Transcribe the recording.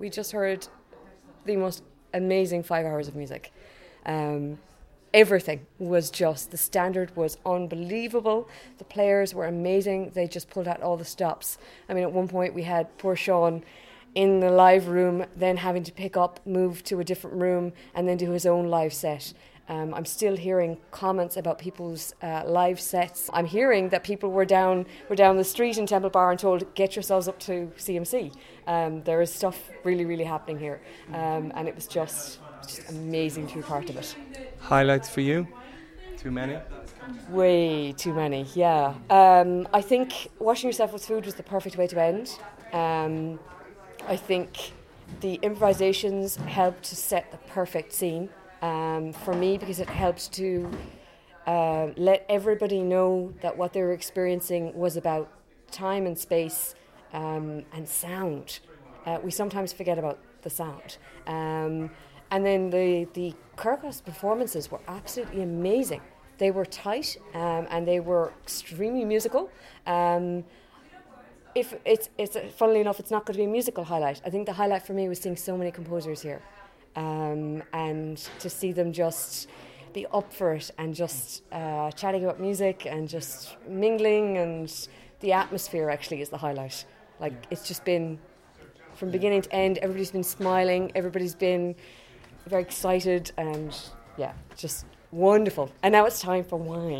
We just heard the most amazing five hours of music. Um, everything was just the standard was unbelievable. The players were amazing. They just pulled out all the stops. I mean, at one point we had poor Sean in the live room, then having to pick up, move to a different room, and then do his own live set. Um, I'm still hearing comments about people's uh, live sets. I'm hearing that people were down were down the street in Temple Bar and told, "Get yourselves up to CMC." Um, there is stuff really, really happening here, um, and it was just just amazing to be part of it. Highlights for you? Too many? Way too many. Yeah. Um, I think washing yourself with food was the perfect way to end. Um, I think the improvisations helped to set the perfect scene um, for me because it helped to uh, let everybody know that what they were experiencing was about time and space um, and sound. Uh, we sometimes forget about the sound. Um, and then the, the Kirkos performances were absolutely amazing. They were tight um, and they were extremely musical. If it's, it's funnily enough, it's not going to be a musical highlight. I think the highlight for me was seeing so many composers here um, and to see them just be up for it and just uh, chatting about music and just mingling and the atmosphere actually is the highlight. Like it's just been from beginning to end, everybody's been smiling, everybody's been very excited and yeah, just wonderful. And now it's time for wine.